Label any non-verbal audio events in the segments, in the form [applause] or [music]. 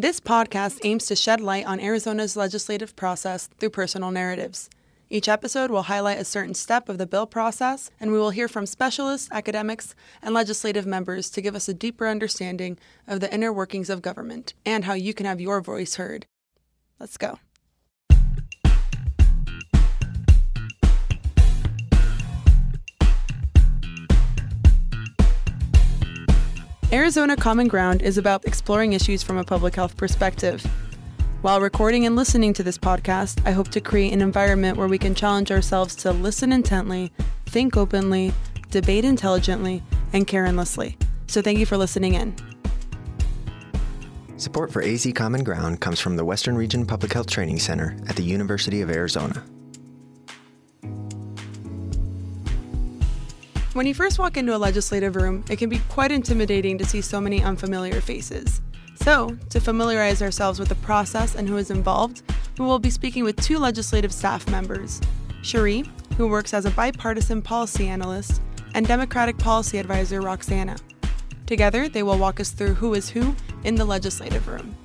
This podcast aims to shed light on Arizona's legislative process through personal narratives. Each episode will highlight a certain step of the bill process, and we will hear from specialists, academics, and legislative members to give us a deeper understanding of the inner workings of government and how you can have your voice heard. Let's go. Arizona Common Ground is about exploring issues from a public health perspective. While recording and listening to this podcast, I hope to create an environment where we can challenge ourselves to listen intently, think openly, debate intelligently, and care endlessly. So thank you for listening in. Support for AZ Common Ground comes from the Western Region Public Health Training Center at the University of Arizona. When you first walk into a legislative room, it can be quite intimidating to see so many unfamiliar faces. So, to familiarize ourselves with the process and who is involved, we will be speaking with two legislative staff members Cherie, who works as a bipartisan policy analyst, and Democratic Policy Advisor Roxana. Together, they will walk us through who is who in the legislative room.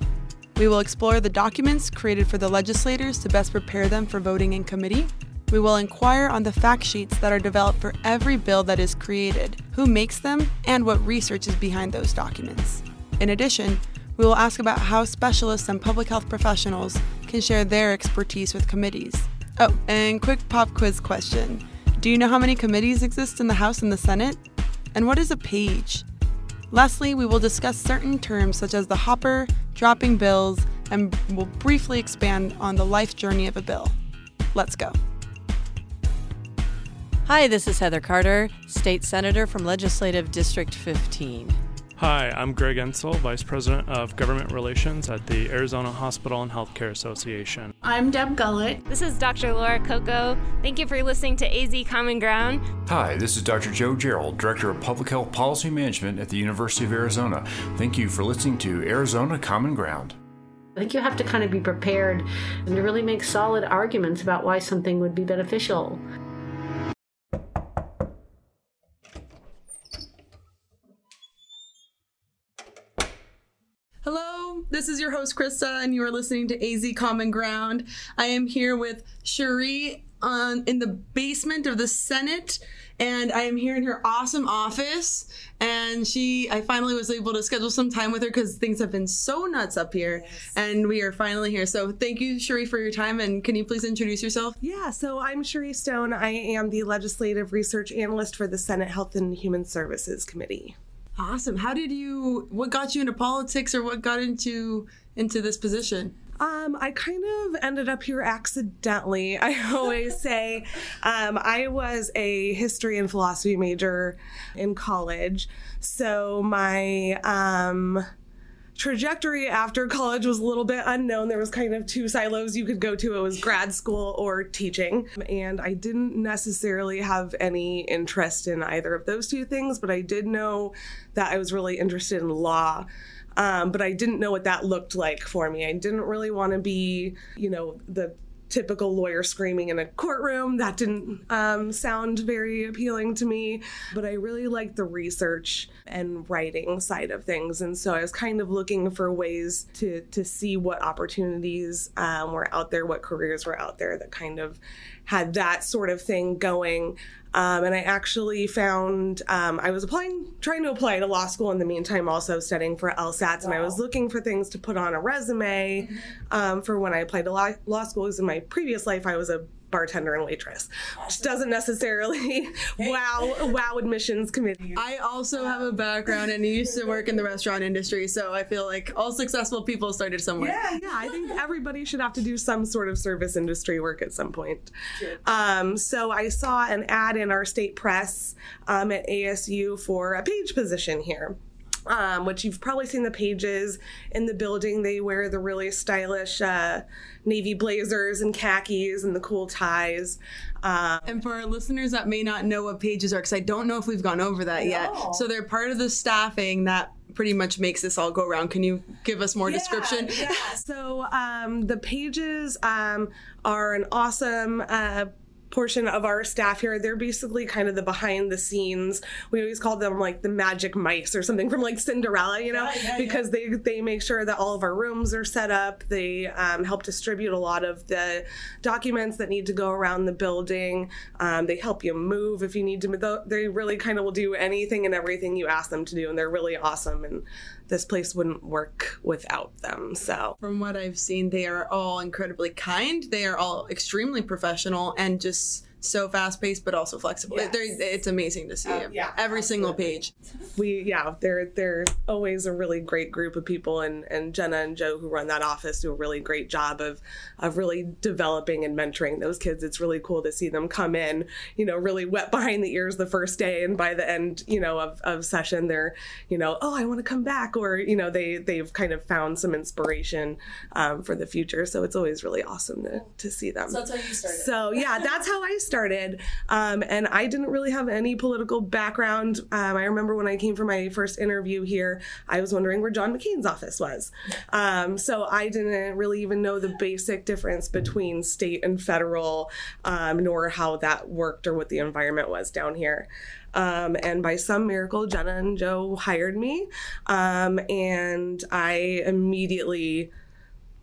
We will explore the documents created for the legislators to best prepare them for voting in committee we will inquire on the fact sheets that are developed for every bill that is created, who makes them, and what research is behind those documents. In addition, we will ask about how specialists and public health professionals can share their expertise with committees. Oh, and quick pop quiz question Do you know how many committees exist in the House and the Senate? And what is a page? Lastly, we will discuss certain terms such as the hopper, dropping bills, and will briefly expand on the life journey of a bill. Let's go. Hi, this is Heather Carter, State Senator from Legislative District 15. Hi, I'm Greg Ensel, Vice President of Government Relations at the Arizona Hospital and Healthcare Association. I'm Deb Gullett. This is Dr. Laura Coco. Thank you for listening to AZ Common Ground. Hi, this is Dr. Joe Gerald, Director of Public Health Policy Management at the University of Arizona. Thank you for listening to Arizona Common Ground. I think you have to kind of be prepared and to really make solid arguments about why something would be beneficial. This is your host, Krista, and you are listening to AZ Common Ground. I am here with Cherie on in the basement of the Senate, and I am here in her awesome office. And she, I finally was able to schedule some time with her because things have been so nuts up here, yes. and we are finally here. So thank you, Cherie, for your time. And can you please introduce yourself? Yeah, so I'm Cherie Stone. I am the legislative research analyst for the Senate Health and Human Services Committee. Awesome. How did you? What got you into politics, or what got into into this position? Um, I kind of ended up here accidentally. I [laughs] always [laughs] say um, I was a history and philosophy major in college, so my um, trajectory after college was a little bit unknown. There was kind of two silos you could go to. It was grad school or teaching. And I didn't necessarily have any interest in either of those two things, but I did know that I was really interested in law. Um, but I didn't know what that looked like for me. I didn't really want to be, you know, the typical lawyer screaming in a courtroom. That didn't um, sound very appealing to me, but I really liked the research and writing side of things. And so I was kind of looking for ways to, to see what opportunities um, were out there, what careers were out there that kind of had that sort of thing going. Um, and I actually found um, I was applying, trying to apply to law school in the meantime, also studying for LSATs, wow. and I was looking for things to put on a resume mm-hmm. um, for when I applied to law, law school. Because in my previous life, I was a bartender and waitress, which doesn't necessarily [laughs] wow wow admissions committee. I also have a background and used to work in the restaurant industry, so I feel like all successful people started somewhere. Yeah, yeah. I think everybody should have to do some sort of service industry work at some point. Um, so I saw an ad in our state press um, at ASU for a page position here um, which you've probably seen the pages in the building. They wear the really stylish uh, navy blazers and khakis and the cool ties. Um, and for our listeners that may not know what pages are, because I don't know if we've gone over that yet. So they're part of the staffing that pretty much makes this all go around. Can you give us more yeah, description? Yeah. So um, the pages um, are an awesome. Uh, portion of our staff here. They're basically kind of the behind the scenes. We always call them like the magic mice or something [laughs] from like Cinderella, you know, Yeah, yeah, because they they make sure that all of our rooms are set up. They um, help distribute a lot of the documents that need to go around the building. Um, they help you move if you need to. move. They really kind of will do anything and everything you ask them to do, and they're really awesome. And this place wouldn't work without them. So From what I've seen, they are all incredibly kind. They are all extremely professional and just so fast paced, but also flexible. Yes. They're, it's amazing to see Oh, yeah, every single page. we yeah they're they're always a really great group of people and and jenna and joe who run that office do a really great job of of really developing and mentoring those kids it's really cool to see them come in you know really wet behind the ears the first day and by the end you know of, of session they're you know oh i want to come back or you know they they've kind of found some inspiration um, for the future so it's always really awesome to to see them That's how you started. so yeah, that's how I started. Um, and I didn't really have any political background. Um, I remember when I came for my first interview here, I was wondering where John McCain's office was. Um, so I didn't really even know the basic difference between state and federal, um, nor how that worked or what the environment was down here. Um, and by some miracle, Jenna and Joe hired me, um, and I immediately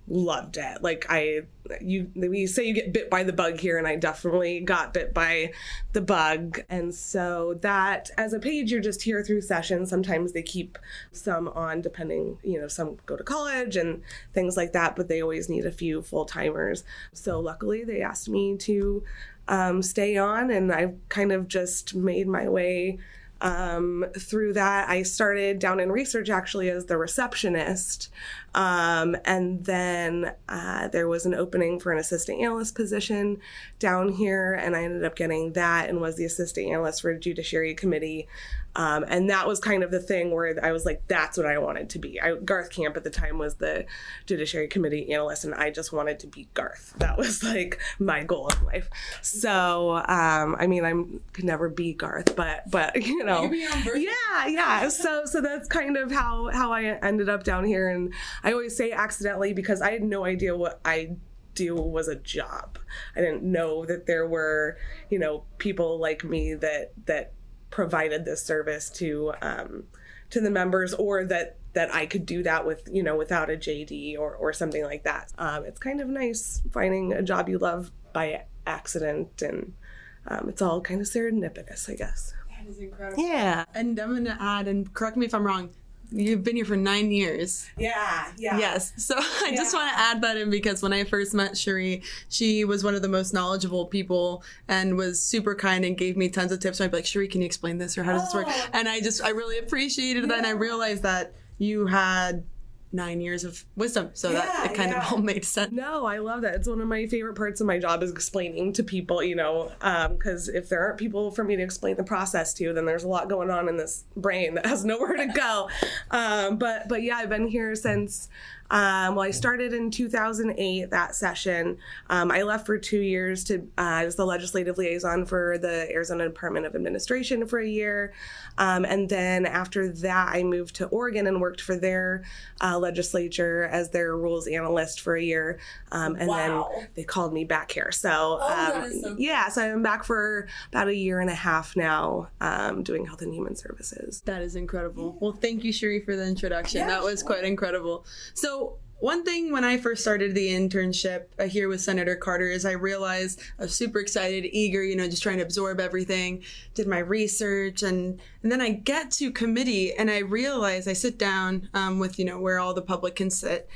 loved it. Like I, you, we say you get bit by the bug here, and I definitely got bit by the bug. And so that, as a page, you're just here through sessions. Sometimes they keep some on, depending, you know, some go to college and things like that, but they always need a few full timers. So luckily, they asked me to um, stay on, and I've kind of just made my way um, through that, I started down in research actually as the receptionist. Um, and then uh, there was an opening for an assistant analyst position down here, and I ended up getting that and was the assistant analyst for the Judiciary Committee. Um, and that was kind of the thing where I was like, that's what I wanted to be. I, Garth Camp at the time was the Judiciary Committee analyst, and I just wanted to be Garth. That was like my goal in life. So, um, I mean, I could never be Garth, but but [laughs] you know, yeah, yeah. So so that's kind of how how I ended up down here, and I always say accidentally because I had no idea what I do was a job. I didn't know that there were you know people like me that that provided this service to um, to the members or that that I could do that with you know without a JD or or something like that. Um, it's kind of nice finding a job you love by accident and um, it's all kind of serendipitous, I guess. That is incredible. Yeah. And I'm going to add, and correct me if I'm wrong, you've been here for nine years. Yeah. Yeah. Yes. So [laughs] I just want to add that in because when I first met Cherie, she was one of the most knowledgeable people and was super kind and gave me tons of tips. And I'd be like, Cherie, can you explain this or how does this work? Oh. And I just, I really appreciated that. And I realized that you had nine years of wisdom. So that it kind yeah. of all [laughs] made sense. No, I love that. It's one of my favorite parts of my job is explaining to people, you know, because if there aren't people for me to explain the process to, then there's a lot going on in this brain that has [laughs] nowhere to go. um, but but yeah, I've been here since. Um, well, I started in 2008 that session. Um, I left for two years to uh, as the legislative liaison for the Arizona Department of Administration for a year, um, and then after that, I moved to Oregon and worked for their uh, legislature as their rules analyst for a year, um, and Wow. then they called me back here. So, that um, so yeah, so I'm back for about a year and a half now, um, doing health and human services. That is incredible. Well, thank you, Cherie, for the introduction. that was quite incredible. So, one thing when I first started the internship uh, here with Senator Carter is I realized I was super excited, eager, you know, just trying to absorb everything, did my research, and and then I get to committee and I realize I sit down um, with you know where all the public can sit,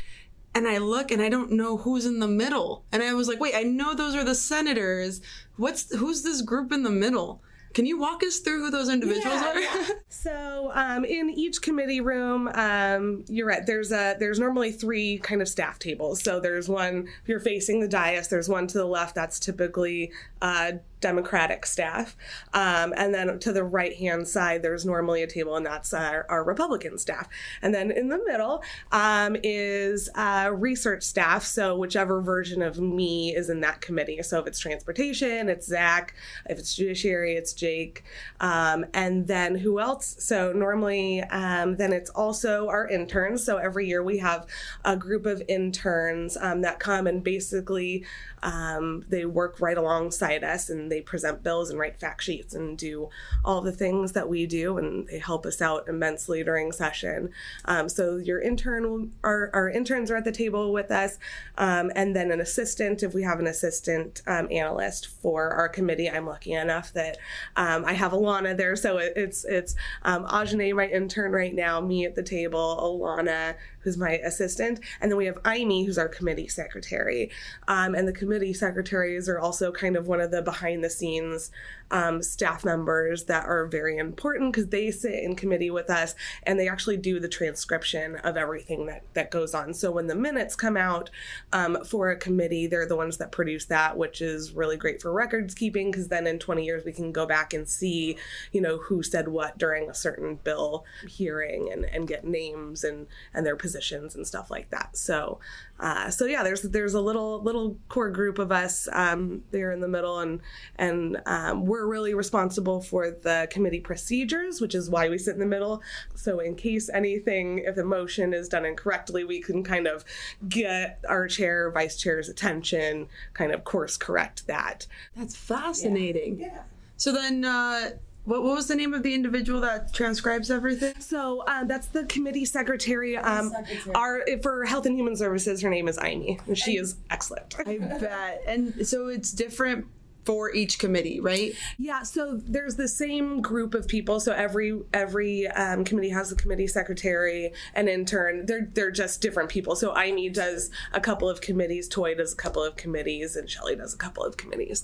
and I look and I don't know who's in the middle, and I was like, wait, I know those are the senators. What's who's this group in the middle? Can you walk us through who those individuals are? [laughs] So um, in each committee room, um, you're right. There's a there's normally three kind of staff tables. So there's one if you're facing the dais. There's one to the left. That's typically uh, Democratic staff, um, and then to the right hand side, there's normally a table, and that's our, our Republican staff. And then in the middle um, is uh, research staff. So whichever version of me is in that committee. So if it's transportation, it's Zach. If it's judiciary, it's Jake. Um, and then who else? So normally, um, then it's also our interns. So every year we have a group of interns um, that come and basically um, they work right alongside us and they present bills and write fact sheets and do all the things that we do, and they help us out immensely during session. Um, so your intern, our, our interns are at the table with us, um, and then an assistant if we have an assistant um, analyst for our committee. I'm lucky enough that um, I have Alana there, so it, it's it's um, Ajane, my intern right now, me at the table, Alana who's my assistant, and then we have Amy, who's our committee secretary. Um, and the committee secretaries are also kind of one of the behind the scenes um, staff members that are very important because they sit in committee with us and they actually do the transcription of everything that, that goes on. So when the minutes come out um, for a committee, they're the ones that produce that, which is really great for records keeping because then in 20 years we can go back and see, you know, who said what during a certain bill hearing and, and get names and, and their positions and stuff like that. So, uh, so yeah, there's there's a little little core group of us um, there in the middle, and and um, we're really responsible for the committee procedures, which is why we sit in the middle. So in case anything, if the motion is done incorrectly, we can kind of get our chair, vice chair's attention, kind of course correct that. That's fascinating. Yeah. So then, uh, what, what was the name of the individual that transcribes everything? So um, that's the committee secretary. Um, Our for Health and Human Services, her name is Amy, and she is excellent. I bet. And so it's different for each committee, right? Yeah, so there's the same group of people. So every every um, committee has a committee secretary, an intern. They're they're just different people. So Amy does a couple of committees, Toy does a couple of committees, and Shelly does a couple of committees.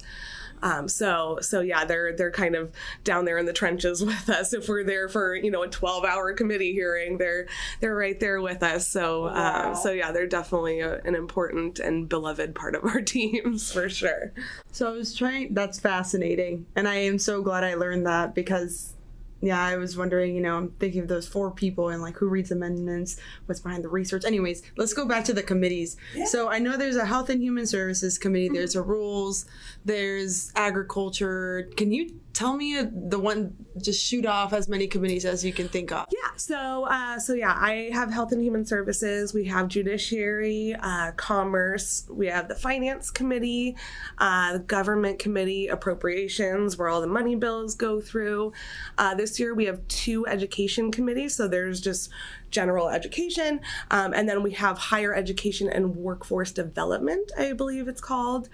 Um, so so yeah, they're they're kind of down there in the trenches [laughs] with us. If we're there for you know a 12 hour committee hearing, they're they're right there with us. So um, so yeah, they're definitely a, an important and beloved part of [laughs] our teams for sure. So I was trying, that's fascinating. And I am so glad I learned that because, yeah, I was wondering, you know, I'm thinking of those four people and like who reads amendments, what's behind the research. Anyways, let's go back to the committees. So I know there's a Health and Human Services Committee, there's a Rules, there's Agriculture. Can you tell me uh, the one, just shoot off as many committees as you can think of? Yeah. So, uh, so yeah, I have Health and Human Services. We have Judiciary, uh, Commerce. We have the Finance Committee, uh, the Government Committee, Appropriations, where all the money bills go through. Uh, this year we have two Education Committees. So there's just general education, um, and then we have higher education and workforce development, I believe it's called,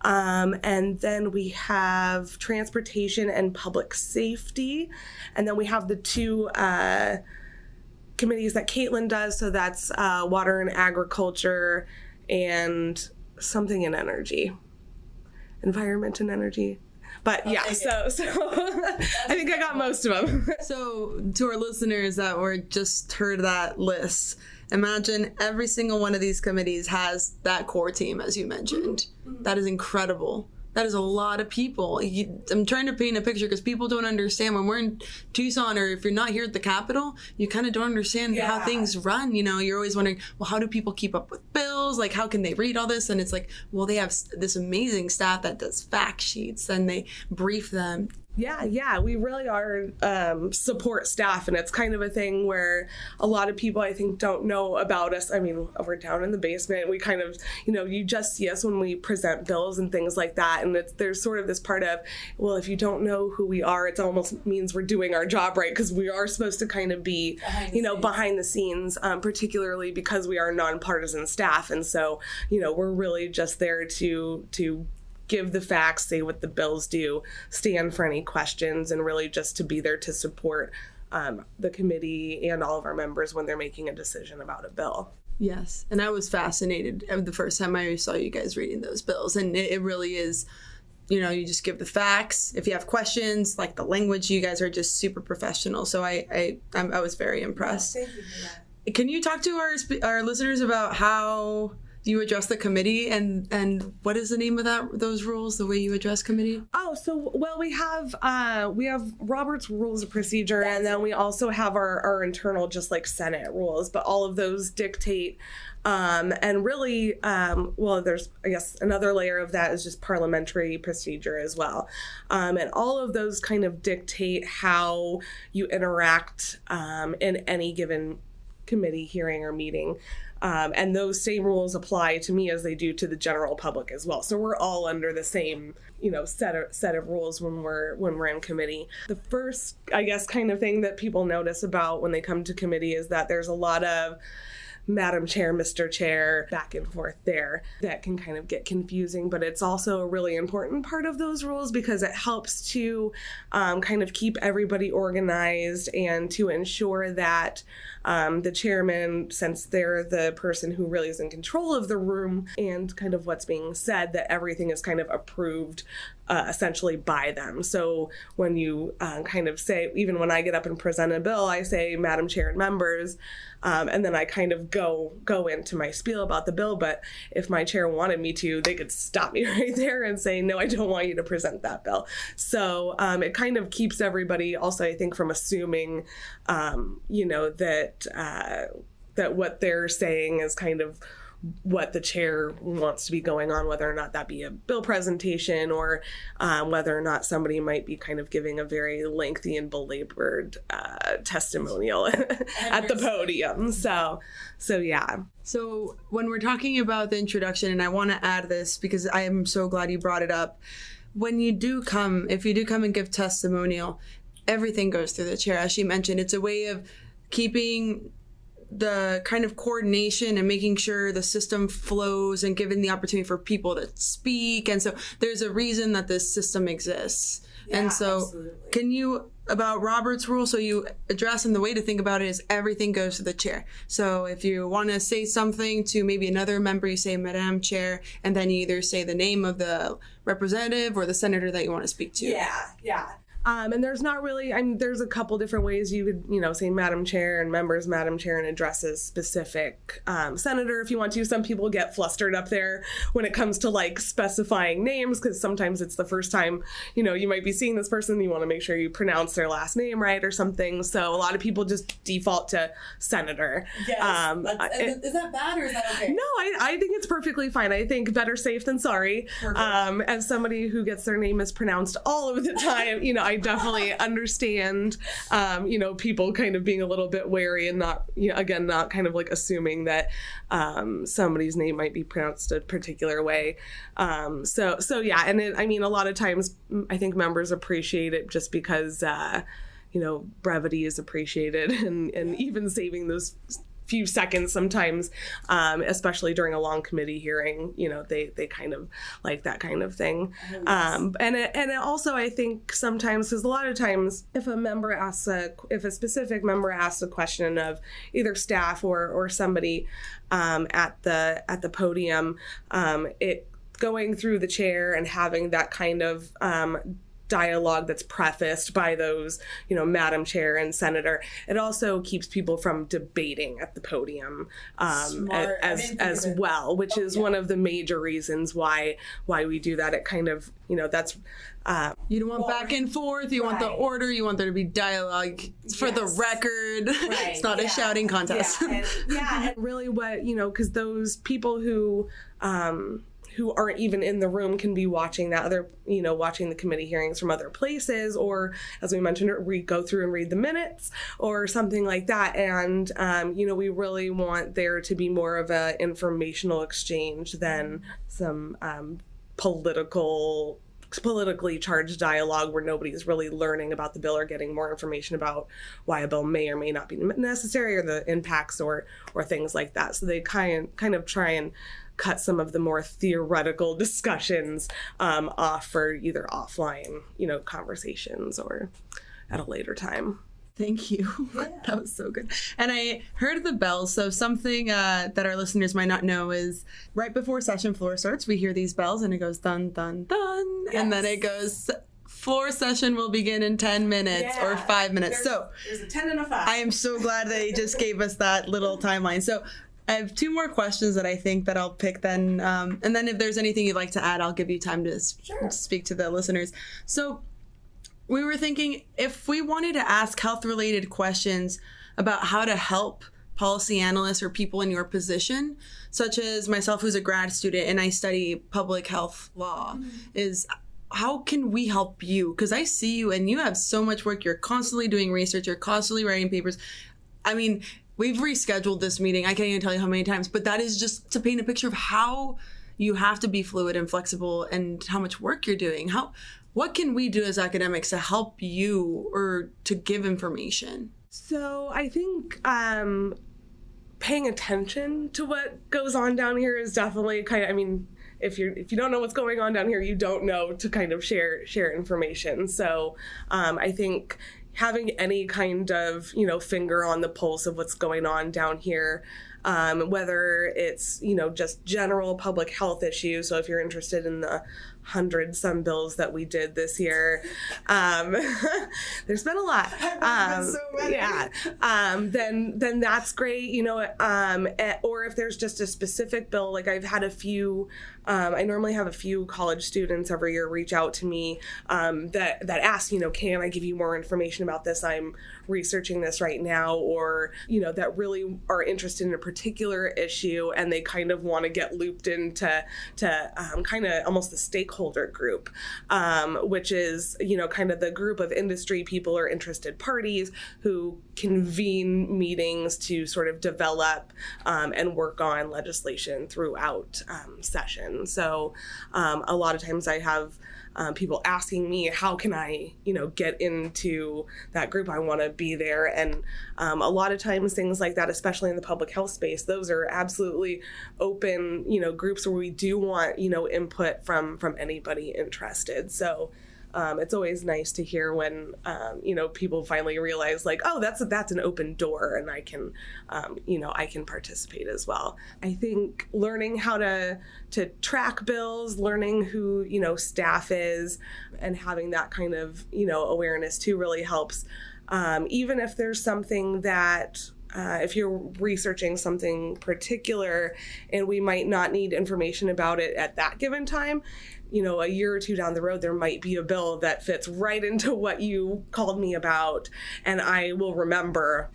um, and then we have transportation and public safety, and then we have the two. Uh, committees that Caitlin does. So that's uh, water and agriculture and something in energy, environment and energy. But yeah, so so [laughs] I think I got most of them. [laughs] So, to our listeners that were just heard that list, imagine every single one of these committees has that core team, as you mentioned. Mm-hmm. That is incredible. That is a lot of people. You, I'm trying to paint a picture because people don't understand when we're in Tucson or if you're not here at the Capitol, you kind of don't understand how things run. You know, you're always wondering, well, how do people keep up with bills? Like, how can they read all this? And it's like, well, they have this amazing staff that does fact sheets and they brief them. Yeah, yeah, we really are um, support staff, and it's kind of a thing where a lot of people I think don't know about us. I mean, we're down in the basement. We kind of, you know, you just see us when we present bills and things like that, and it's there's sort of this part of, well, if you don't know who we are, it almost means we're doing our job right because we are supposed to kind of be, you know, behind the scenes, um, particularly because we are nonpartisan staff, and so you know we're really just there to to give the facts, say what the bills do, stand for any questions, and really just to be there to support um, the committee and all of our members when they're making a decision about a bill. Yes, and I was fascinated uh, the first time I saw you guys reading those bills, and it, it really is. You know, you just give the facts. If you have questions, like the language, you guys are just super professional. So I, I, I'm, I was very impressed. Thank you. Can you talk to our our listeners about how you address the committee and and what is the name of that those rules? The way you address committee? Oh, so well, we have uh, we have Robert's Rules of Procedure, and then we also have our our internal, just like Senate rules. But all of those dictate, um, and really, um, well, there's I guess another layer of that is just parliamentary procedure as well, um, and all of those kind of dictate how you interact um, in any given committee hearing or meeting. Um, and those same rules apply to me as they do to the general public as well. So we're all under the same, you know, set of, set of rules when we're when we're in committee. The first, I guess, kind of thing that people notice about when they come to committee is that there's a lot of Madam Chair, Mr. Chair, back and forth there. That can kind of get confusing, but it's also a really important part of those rules because it helps to um, kind of keep everybody organized and to ensure that um, the chairman, since they're the person who really is in control of the room and kind of what's being said, that everything is kind of approved uh, essentially by them. So when you uh, kind of say, even when I get up and present a bill, I say, Madam Chair and members, um, and then I kind of go go into my spiel about the bill. But if my chair wanted me to, they could stop me [laughs] right there and say, no, I don't want you to present that bill. So um, it kind of keeps everybody also, I think, from assuming, um, you know, that uh, that what they're saying is kind of what the chair wants to be going on, whether or not that be a bill presentation or um, whether or not somebody might be kind of giving a very lengthy and belabored uh, testimonial [laughs] at the podium. So, so yeah. So when we're talking about the introduction, and I want to add this because I am so glad you brought it up. When you do come, if you do come and give testimonial, everything goes through the chair. As she mentioned, it's a way of keeping the kind of coordination and making sure the system flows and giving the opportunity for people to speak. And so there's a reason that this system exists. Yeah, and so, absolutely. can you about Robert's rule? So you address, and the way to think about it is everything goes to the chair. So if you want to say something to maybe another member, you say Madam Chair, and then you either say the name of the representative or the senator that you want to speak to. Yeah, yeah. Um, and there's not really, I mean, there's a couple different ways you could, you know, say Madam Chair and members, Madam Chair, and addresses specific um, senator if you want to. Some people get flustered up there when it comes to like specifying names because sometimes it's the first time, you know, you might be seeing this person. You want to make sure you pronounce their last name right or something. So a lot of people just default to senator. Um, it- is that bad or is that okay? no, I, I think it's perfectly fine. I think better safe than sorry. Um, as somebody who gets their name mispronounced all of the [laughs] time, you know, I definitely understand, um, you know, people kind of being a little bit wary and not, you know, again, not kind of like assuming that um, somebody's name might be pronounced a particular way. Um, so, so yeah, and it, I mean, a lot of times mm, I think members appreciate it just because. Uh, you know, brevity is appreciated, [laughs] and and even saving those few seconds sometimes, um, especially during a long committee hearing. You know, they they kind of like that kind of thing. Um, and it, and it also, I think sometimes because a lot of times, if a member asks a if a specific member asks a question of either staff or or somebody um, at the at the podium, um, it going through the chair and having that kind of um, dialogue that's prefaced by those, you know, Madam Chair and Senator. It also keeps people from debating at the podium um, as as well, which is one of the major reasons why why we do that. It kind of, you know, that's uh, You don't want back and forth. You want the order. You want there to be dialogue It's for the Yes. record. [laughs] it's not a shouting contest. Yeah, and, yeah, and really what you know, because those people who um, who aren't even in the room can be watching that other, you know, watching the committee hearings from other places, or as we mentioned, we go through and read the minutes or something like that. And um, you know, we really want there to be more of a informational exchange than some um, political politically charged dialogue where nobody's really learning about the bill or getting more information about why a bill may or may not be necessary or the impacts or or things like that. So they kind kind of try and cut some of the more theoretical [laughs] discussions um, off for either offline, you know, conversations or at a later time. Thank you. [laughs] that was so good. And I heard the bells. So something uh, that our listeners might not know is right before session floor starts, we hear these bells and it goes dun dun dun, and then it goes. Floor session will begin in 10 minutes or five minutes. There's- so there's a 10 and a 5. I am so glad they just gave us that little [laughs] timeline. So I have two more questions that I think that I'll pick then, um, and then if there's anything you'd like to add, I'll give you time to s- speak to the listeners. So we were thinking if we wanted to ask health-related questions about how to help policy analysts or people in your position, such as myself, who's a grad student and I study public health law, is how can we help you? Because I see you and you have so much work. You're constantly doing research. You're constantly writing papers. I mean, we've rescheduled this meeting. I can't even tell you how many times, but that is just to paint a picture of how you have to be fluid and flexible and how much work you're doing. How what can we do as academics to help you or to give information? So I think um, paying attention to what goes on down here is definitely kind of. I mean, if you're if you don't know what's going on down here, you don't know to kind of share share information. So um, I think having any kind of you know finger on the pulse of what's going on down here um, whether it's you know just general public health issues. So if you're interested in the hundred some bills that we did this year. Um, [laughs] there's been a lot. [laughs] Um, so yeah. Um, then then that's great. You know, um, eh, or if there's just a specific bill, like I've had a few. Um, I normally have a few college students every year reach out to me um, that that ask, you know, can I give you more information about this? I'm researching this right now, or you know, that really are interested in a particular issue and they kind of want to get looped into to um, kind of almost the stakeholder group, um, which is you know kind of the group of industry people or interested parties who convene meetings to sort of develop um, and work on legislation throughout um, sessions. So um, a lot of times I have um, people asking me how can I, you know, get into that group. I want to be there, and um, a lot of times things like that, especially in the public health space, those are absolutely open, you know, groups where we do want, you know, input from from anybody interested. So um, it's always nice to hear when um, you know people finally realize like oh that's that's an open door and I can um, you know I can participate as well. I think learning how to to track bills, learning who you know staff is, and having that kind of you know awareness too really helps. Um, even if there's something that uh, if you're researching something particular and we might not need information about it at that given time you know, a year or two down the road, there might be a bill that fits right into what you called me about, and I will remember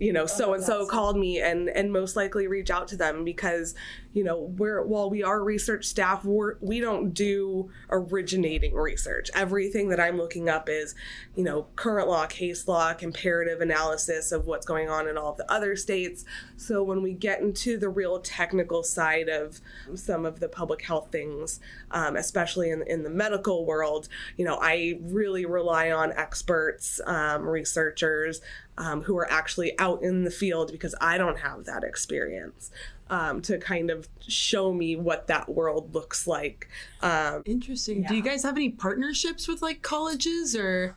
you know so and so called me and and most likely reach out to them because you know we're while we are research staff we're we don't do originating research. Everything that i'm looking up is you know current law case law comparative analysis of what's going on in all of the other states. So when we get into the real technical side of some of the public health things um, especially in, in the medical world you know i really rely on experts um, researchers um, who are actually out in the field because I don't have that experience um, to kind of show me what that world looks like. Um, Interesting. Yeah. Do you guys have any partnerships with like colleges or?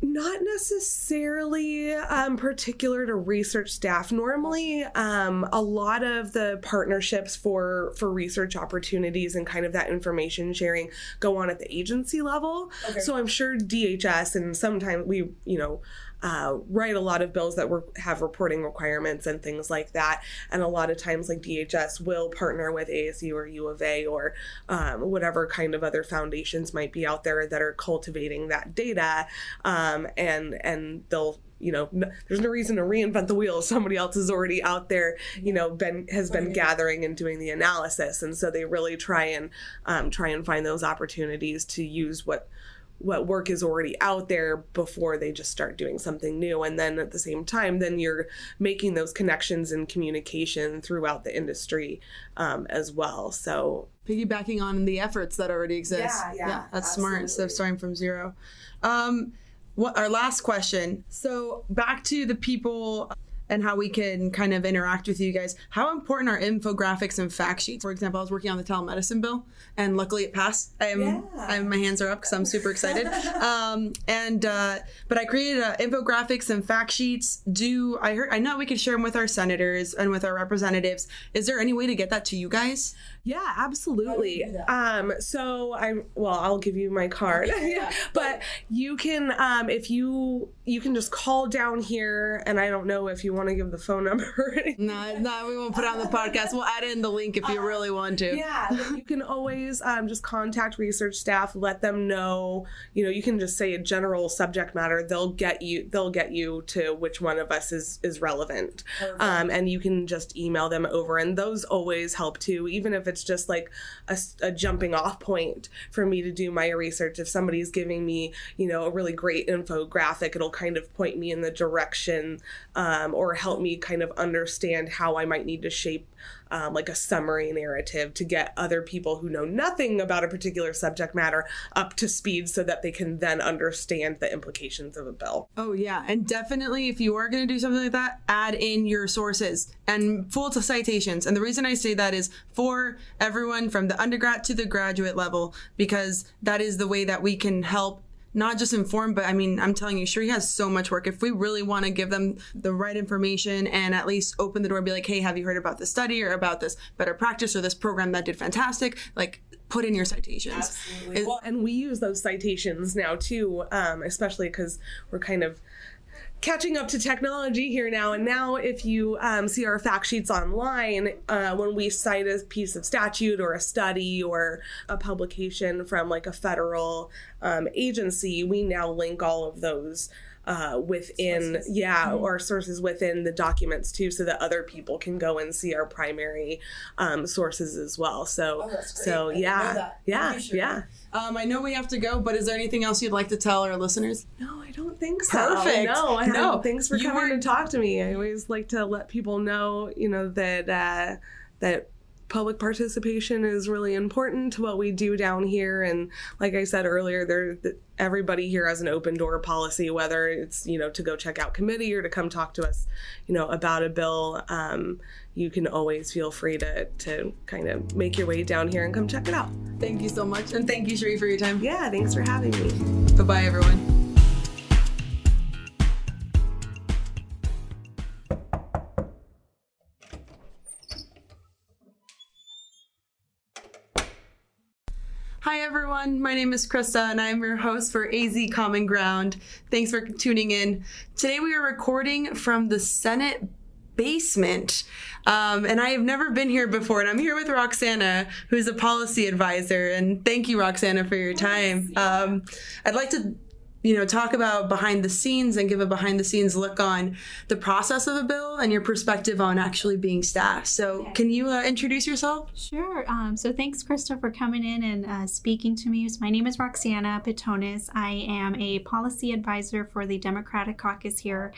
Not necessarily um, particular to research staff. Normally, um, a lot of the partnerships for for research opportunities and kind of that information sharing go on at the agency level. Okay. So I'm sure DHS and sometimes we, you know, uh, write a lot of bills that were, have reporting requirements and things like that. And a lot of times, like DHS will partner with ASU or U of A or um, whatever kind of other foundations might be out there that are cultivating that data, um, and and they'll you know no, there's no reason to reinvent the wheel. [laughs] Somebody else is already out there you know been has been gathering and doing the analysis. And so they really try and um, try and find those opportunities to use what what work is already out there before they just start doing something new. And then at the same time then you're making those connections and communication throughout the industry um, as well. So piggybacking on the efforts that already exist. Yeah, yeah, yeah that's absolutely. smart instead of starting from zero. Um, what our last question. So back to the people and how we can kind of interact with you guys. How important are infographics and fact sheets? For example, I was working on the telemedicine bill, and luckily it passed. I'm, yeah. I'm my hands are up because I'm super excited. [laughs] um, and uh, but I created uh, infographics and fact sheets. Do I heard? I know we could share them with our senators and with our representatives. Is there any way to get that to you guys? Yeah, absolutely. Um, so I well, I'll give you my card. Yeah. [laughs] but you can um, if you you can just call down here and I don't know if you want to give the phone [laughs] number. no, no, we won't put on the podcast. We'll add in the link if you uh, really want to. Yeah, you can always um, just contact research staff, let them know, you know, you can just say a general subject matter. They'll get you they'll get you to which one of us is is relevant. Um, and you can just email them over and those always help too even if it's it's just like a, a, jumping off point for me to do my research. If somebody's giving me, you know, a really great infographic, it'll kind of point me in the direction um, or help me kind of understand how I might need to shape um, like a summary narrative to get other people who know nothing about a particular subject matter up to speed so that they can then understand the implications of a bill. Oh, yeah. And definitely, if you are going to do something like that, add in your sources and full citations. And the reason I say that is for everyone from the undergrad to the graduate level, because that is the way that we can help not just informed, but I mean, I'm telling you, Cherie has so much work. If we really want to give them the right information and at least open the door, and be like, hey, have you heard about this study or about this better practice or this program that did fantastic? Like, put in your citations. Absolutely. It, well, and we use those citations now too, um, especially because we're kind of catching up to technology here now. And now, if you um, see our fact sheets online, uh, when we cite a piece of statute or a study or a publication from like a federal um, agency, we now link all of those uh, within sources. yeah mm-hmm. or sources within the documents too so that other people can go and see our primary um, sources as well so oh, so yeah yeah yeah um, I know we have to go, but is there anything else you'd like to tell our listeners? No, I don't think so. Perfect. No, I no. Thanks for you coming were... to talk to me. I always like to let people know, you know, that uh, that public participation is really important to what we do down here. And like i said earlier there everybody here has an open door policy whether it's you know to go check out committee or to come talk to us you know about a bill. Um, you can always feel free to to kind of make your way down here and come check it out. Thank you so much. And thank you Cherie for your time. Yeah thanks for having me. Bye bye everyone Hi, everyone. My name is Krista, and I'm your host for AZ Common Ground. Thanks for tuning in. Today, we are recording from the Senate basement. Um, and I have never been here before. And I'm here with Roxana, who's a policy advisor. And thank you, Roxana, for your time. Um, I'd like to you know, talk about behind the scenes and give a behind the scenes look on the process of a bill and your perspective on actually being staff. So, okay. can you uh, introduce yourself? Sure. Um, so, thanks, Krista, for coming in and uh, speaking to me. So, my name is Roxana Pitonis. I am a policy advisor for the Democratic Caucus here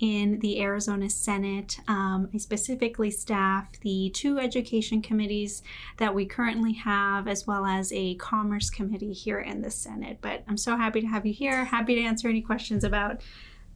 in the Arizona Senate. Um, I specifically staff the two education committees that we currently have, as well as a commerce committee here in the Senate. But I'm so happy to have you here happy to answer any questions about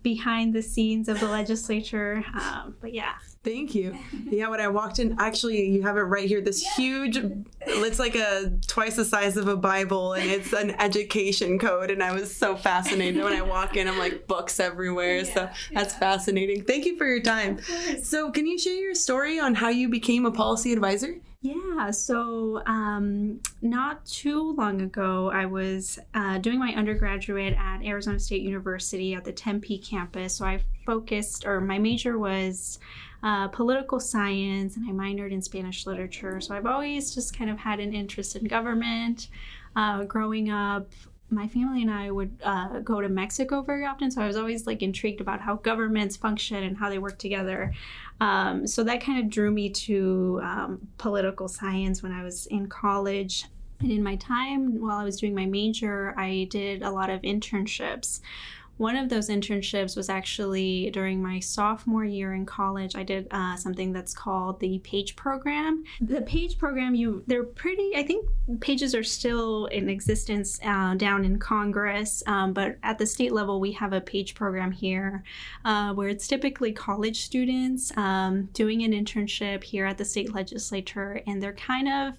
behind the scenes of the legislature. Um, but yeah. Thank you. Yeah, when I walked in, actually, you have it right here. This huge, it's like a twice the size of a Bible, and it's an education code. And I was so fascinated when I walk in. I'm like books everywhere, yeah, so that's yeah. fascinating. Thank you for your time. So, can you share your story on how you became a policy advisor? Yeah, so um, not too long ago, I was uh, doing my undergraduate at Arizona State University at the Tempe campus. So I focused, or my major was uh, political science, and I minored in Spanish literature. So I've always just kind of had an interest in government. Uh, growing up, my family and I would uh, go to Mexico very often, so I was always like intrigued about how governments function and how they work together. Um, so that kind of drew me to um, political science when I was in college. And in my time while I was doing my major, I did a lot of internships. One of those internships was actually during my sophomore year in college. I did uh, something that's called the PAGE program. The PAGE program, you they're pretty. I think pages are still in existence uh, down in Congress, um, but at the state level, we have a PAGE program here, uh, where it's typically college students um, doing an internship here at the state legislature, and they're kind of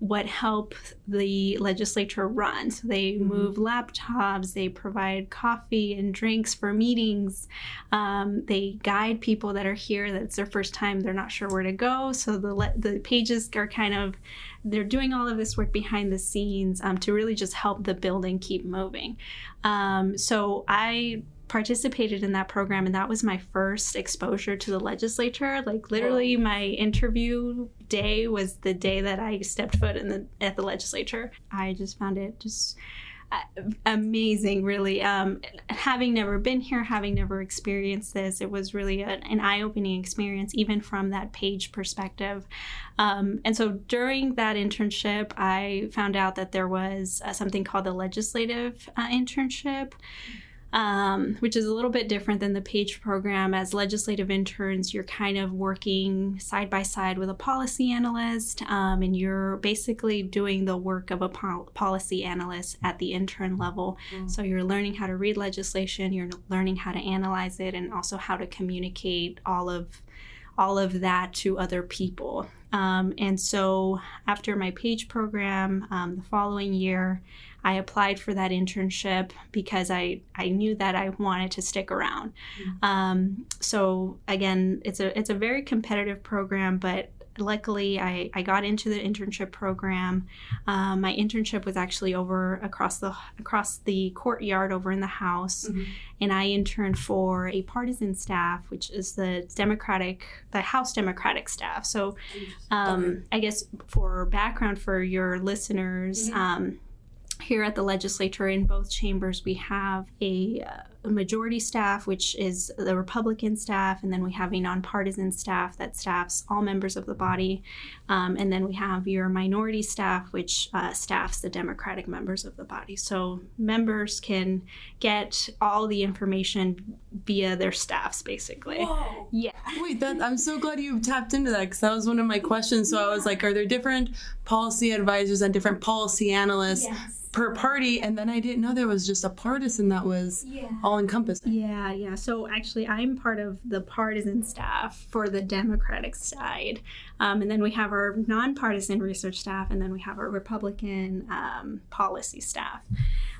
what help the legislature run. So they mm-hmm. move laptops, they provide coffee and drinks for meetings, um, they guide people that are here that's their first time, they're not sure where to go. So the le- the pages are kind of they're doing all of this work behind the scenes um, to really just help the building keep moving. Um, so I participated in that program and that was my first exposure to the legislature. Like literally my interview day was the day that i stepped foot in the at the legislature. I just found it just uh, amazing really. Um, having never been here having never experienced this it was really a, an eye-opening experience even from that page perspective. Um, and so during that internship i found out that there was uh, something called the legislative uh, internship um, which is a little bit different than the PAGE program. As legislative interns, you're kind of working side by side with a policy analyst, um, and you're basically doing the work of a pol- policy analyst at the intern level. Mm. So you're learning how to read legislation, you're learning how to analyze it, and also how to communicate all of all of that to other people. Um, and so after my PAGE program, um, the following year, I applied for that internship because I, I knew that I wanted to stick around. Mm-hmm. Um, so again, it's a it's a very competitive program, but luckily I, I got into the internship program um, my internship was actually over across the across the courtyard over in the house mm-hmm. and i interned for a partisan staff which is the democratic the house democratic staff so um, i guess for background for your listeners mm-hmm. Here at the legislature in both chambers we have a, a, majority staff which is the republican staff and then we have a nonpartisan staff that staffs all members of the body. Um, and then we have your minority staff which uh, staffs the democratic members of the body. So members can get all the information via their staffs basically. Whoa. yeah. Wait that, i'm so glad you tapped into that because that was one of my questions. So i was like are there different policy advisors and different policy analysts yes per party and then i didn't know there was just a partisan that was yeah. all encompassing yeah yeah. So actually i'm part of the partisan staff for the democratic side. Um, and then we have our nonpartisan research staff and then we have our republican um, policy staff.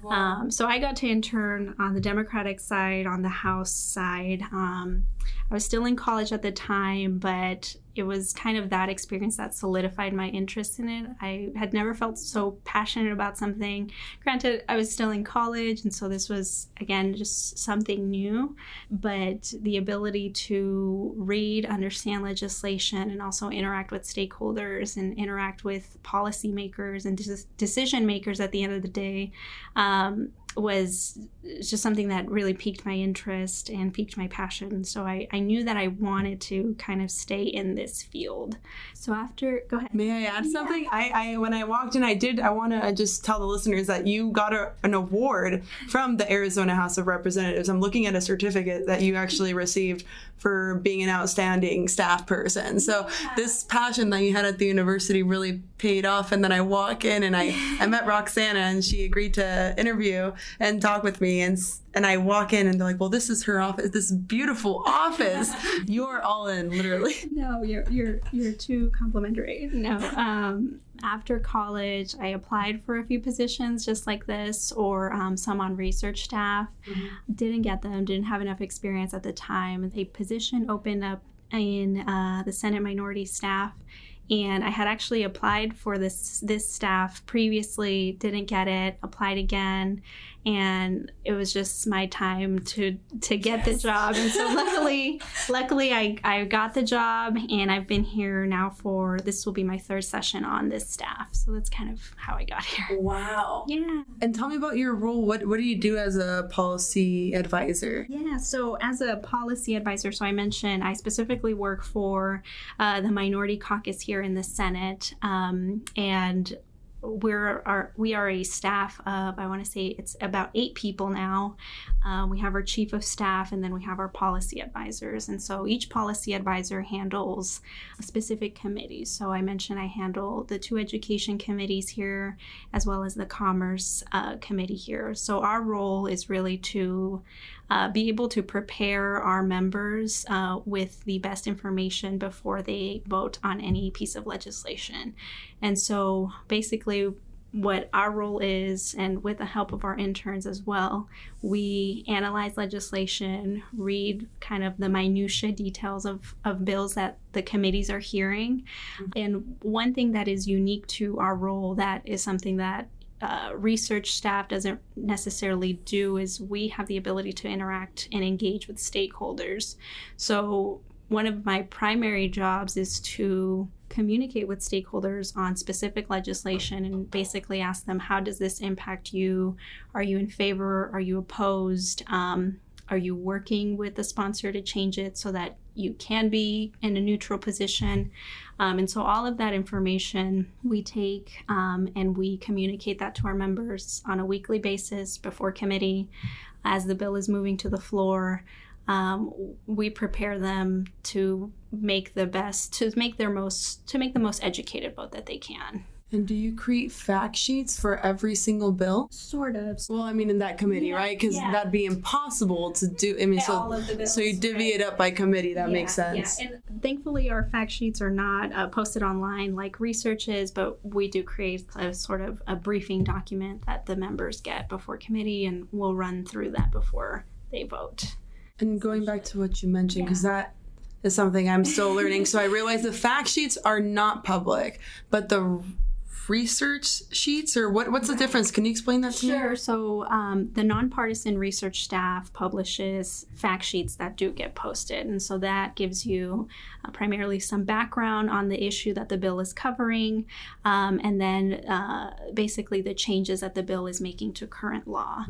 Wow. um, so i got to intern on the democratic side on the house side. Um, i was still in college at the time but it was kind of that experience that solidified my interest in it. I had never felt so passionate about something. Granted, I was still in college, and so this was, again, just something new. But the ability to read, understand legislation, and also interact with stakeholders and interact with policymakers and decision makers at the end of the day um, was just something that really piqued my interest and piqued my passion. So I, I knew that I wanted to kind of stay in this field. So after, go ahead. May I add something? Yeah. I, I when I walked in, I did. I want to just tell the listeners that you got a, an award from the Arizona House of Representatives. I'm looking at a certificate that you actually received for being an outstanding staff person. So yeah. this passion that you had at the university really paid off. And then I walk in and I, I met Roxana and she agreed to interview and talk with me. And and I walk in and they're like, "Well, this is her office. This beautiful [laughs] office. you're all in, literally." No, you're you're you're too complimentary. No. Um, after college, I applied for a few positions just like this, or um, some on research staff. Mm-hmm. Didn't get them. Didn't have enough experience at the time. A position opened up in uh, the Senate minority staff and I had actually applied for this this staff previously, didn't get it, applied again, and it was just my time to to get yes. the job. And so [laughs] luckily, luckily I I got the job, and I've been here now for this will be my third session on this staff. So that's kind of how I got here. Wow. Yeah. And tell me about your role. What what do you do as a policy advisor? Yeah. So as a policy advisor, so I mentioned I specifically work for uh, the Minority Caucus here in the Senate, um, and we're we are a staff of I want to say it's about eight people now. Um, we have our chief of staff and then we have our policy advisors, and so each policy advisor handles a specific committee. So I mentioned I handle the two education committees here as well as the commerce uh, committee here. So our role is really to uh, be able to prepare our members uh, with the best information before they vote on any piece of legislation. And so basically, what our role is, and with the help of our interns as well, we analyze legislation, read kind of the minutiae details of, of bills that the committees are hearing. Mm-hmm. And one thing that is unique to our role that is something that uh, research staff doesn't necessarily do is we have the ability to interact and engage with stakeholders. So, one of my primary jobs is to communicate with stakeholders on specific legislation and basically ask them how does this impact you? Are you in favor? Are you opposed? Um, are you working with the sponsor to change it so that you can be in a neutral position. Um, and so, all of that information we take um, and we communicate that to our members on a weekly basis before committee. as the bill is moving to the floor, um, we prepare them to make the best, to make their most, to make the most educated vote that they can. And do you create fact sheets for every single bill? Sort of. Well, I mean, in that committee, Yeah, right? Because yeah. that'd be impossible to do. I mean, so of the bills, so you divvy right. it up by committee. That makes sense. Yeah. And thankfully, our fact sheets are not uh, posted online like research is, but we do create a sort of a briefing document that the members get before committee, and we'll run through that before they vote. And going back to what you mentioned, because that is something I'm still learning. so I realize the fact sheets are not public, but the research sheets, or what? What's the difference? Can you explain that to me? Sure. So um, the nonpartisan research staff publishes fact sheets that do get posted, and so that gives you uh, primarily some background on the issue that the bill is covering, um, and then uh, basically the changes that the bill is making to current law.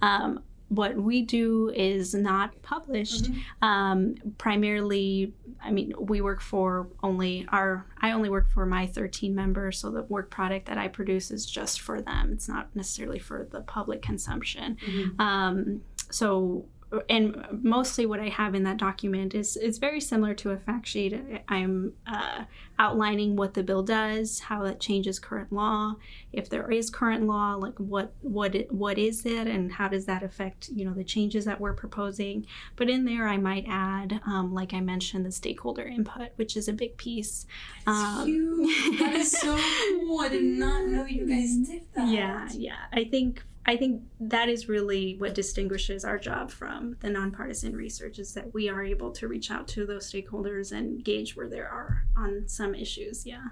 Um, what we do is not published. Um, primarily, I mean, we work for only our. I only work for my 13 members, so the work product that I produce is just for them. It's not necessarily for the public consumption. Um, so, and mostly what I have in that document is is very similar to a fact sheet. I'm uh, outlining what the bill does, how it changes current law, if there is current law, like what what what is it, and how does that affect you know the changes that we're proposing. But in there, I might add, um, like I mentioned, the stakeholder input, which is a big piece. Um, Huge. That is so cool. I did not know you guys [laughs] did that. yeah, yeah. I think I think that is really what distinguishes our job from the nonpartisan research is that we are able to reach out to those stakeholders and gauge where there are on some issues. Yeah.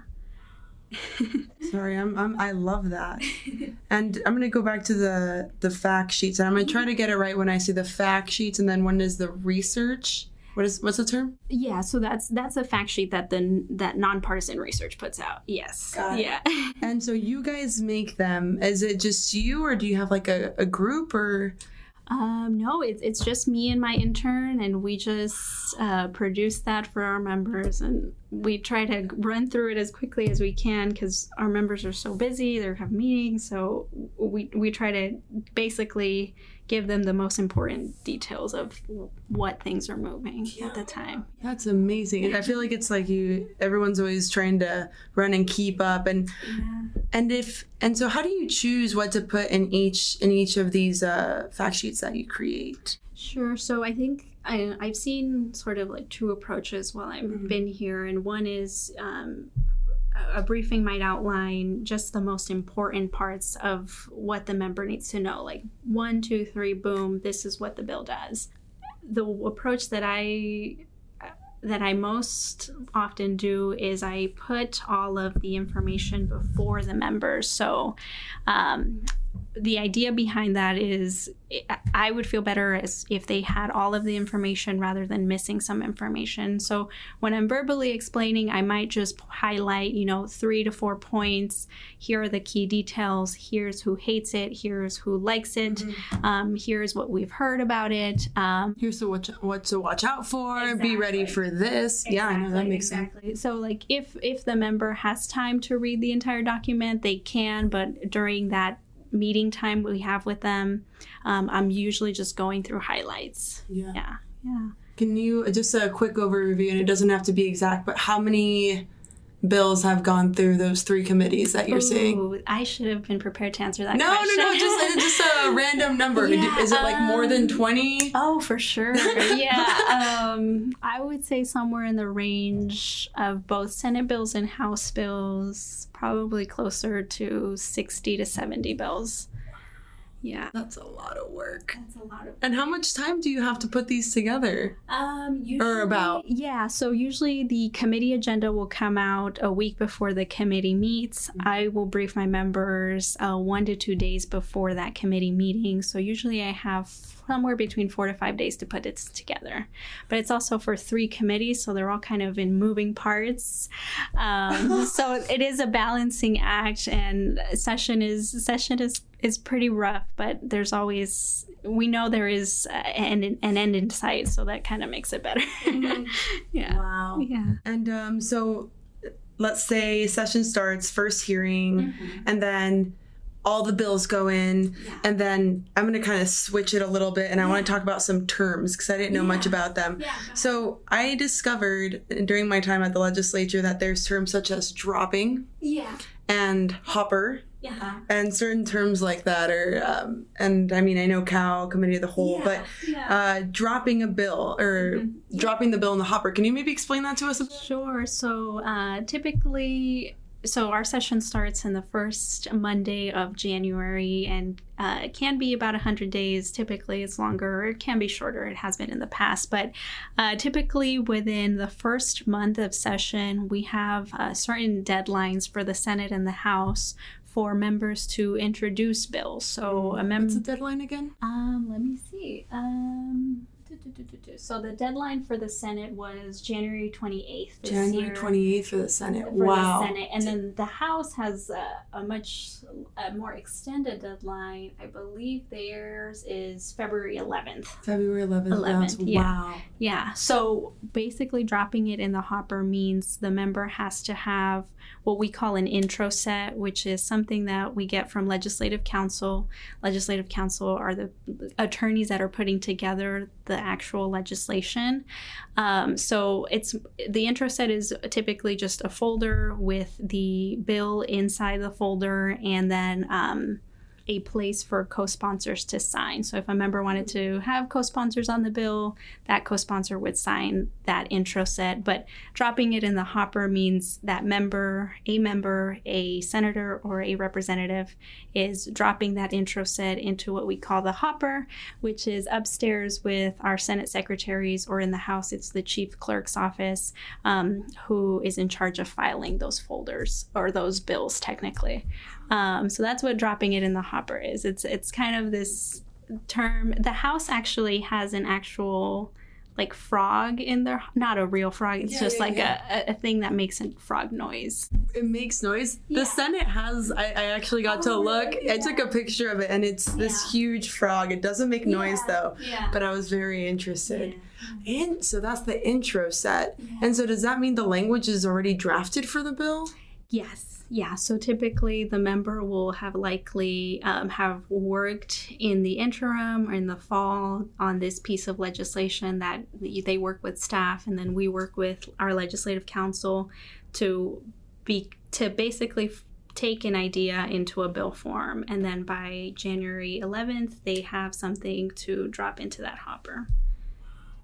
[laughs] Sorry, I'm, I'm I love that. and I'm gonna go back to the the fact sheets, and I'm gonna try to get it right when I see the fact sheets, and then when is the research? What is what's the term? Yeah, so that's that's a fact sheet that the that nonpartisan research puts out. Yes. Got it. yeah. [laughs] And so you guys make them. Is it just you, or do you have like a, a group, or Um, no, it's it's just me and my intern, and we just uh, produce that for our members, and we try to run through it as quickly as we can because our members are so busy. They have meetings, so we we try to basically give them the most important details of what things are moving at the time. that's amazing. I feel like it's like you. Everyone's always trying to run and keep up, and and if and so, how do you choose what to put in each in each of these uh, fact sheets that you create? Sure. So I think I, I've seen sort of like two approaches while I've been here, and one is um, a- briefing might outline just the most important parts of what the member needs to know, like one, two, three, boom, this is what the bill does. The approach that I that I most often do is I put all of the information before the members. So, um, the idea behind that is I would feel better as if they had all of the information rather than missing some information. So when I'm verbally explaining, I might just highlight, you know, three to four points. Here are the key details. Here's who hates it. Here's who likes it. Um, here's what we've heard about it. Um, Here's to what what to watch out for. Be ready for this. yeah, I know that makes sense. So like if if the member has time to read the entire document, they can. But during that meeting time we have with them, um, I'm usually just going through highlights. Yeah. Yeah. Yeah. Can you just a quick overview, and it doesn't have to be exact, but how many bills have gone through those three committees that you're seeing? I should have been prepared to answer that No, question. no, no, just just a [laughs] random number. Yeah, Is it like more than um, twenty? Oh, for sure. [laughs] yeah. Um, I would say somewhere in the range of both Senate bills and House bills, probably closer to 60 to 70 bills. Yeah. That's a lot of work. That's a lot of And how much time do you have to put these together? Um, usually, Or about? Yeah, so usually the committee agenda will come out a week before the committee meets. I will brief my members uh, one to two days before that committee meeting. So usually I have somewhere between four to five days to put it together. But it's also for three committees, so they're all kind of in moving parts. Um, [laughs] so it is a balancing act, and session is session is is pretty rough. But there's always we know there is an an end in sight, so that kind of makes it better. [laughs] yeah. Wow. Yeah. And um, so let's say session starts, first hearing, and then all the bills go in and then i'm going to kind of switch it a little bit and i want to talk about some terms because i didn't know much about them so i discovered during my time at the legislature that there's terms such as dropping Yeah. and hopper Yeah. and certain terms like that are um, and i mean i know cow committee of the whole but uh, dropping a bill or dropping the bill in the hopper can you maybe explain that to us? Sure. So uh, typically, so our session starts in the first Monday of January and uh, it can be about 100 days. Typically, it's longer, or it can be shorter. It has been in the past. But uh, typically, within the first month of session, we have uh, certain deadlines for the Senate and the House for members to introduce bills. So a member. what's the deadline again Um, let me see. Um, so the deadline for the Senate was January 28th. This january year 28th for the senate For wow the Senate, and then the House has a, a much a more extended deadline. I believe theirs is February 11th. february 11th, 11th, yeah. wow Yeah. So basically, dropping it in the hopper means the member has to have what we call an intro set, which is something that we get from Legislative Council. Legislative Council are the attorneys that are putting together the actual legislation. Um, so it's the intro set is typically just a folder with the bill inside the folder, and then. Um, a place for co-sponsors to sign. So if a member wanted to have co-sponsors on the bill, that co-sponsor would sign that intro set. But dropping it in the hopper means that member, a member, a senator, or a representative is dropping that intro set into what we call the hopper, which is upstairs with our Senate secretaries, or in the House, it's the chief clerk's office, um, who is in charge of filing those folders or those bills technically. Um, so that's what dropping it in the hopper is. It's it's kind of this term. The House actually has an actual like frog in their not a real frog. It's Yeah, just yeah, like yeah. A, a thing that makes a frog noise. it makes noise the senate has i, I actually got to Oh, look really? i took a picture of it and it's this huge frog it doesn't make noise though yeah. but i was very interested and so that's the intro set and so does that mean the language is already drafted for the bill Yes. Yeah. So typically, the member will have likely um, have worked in the interim or in the fall on this piece of legislation that they work with staff, and then we work with our legislative council to be to basically take an idea into a bill form, and then by January 11th, they have something to drop into that hopper.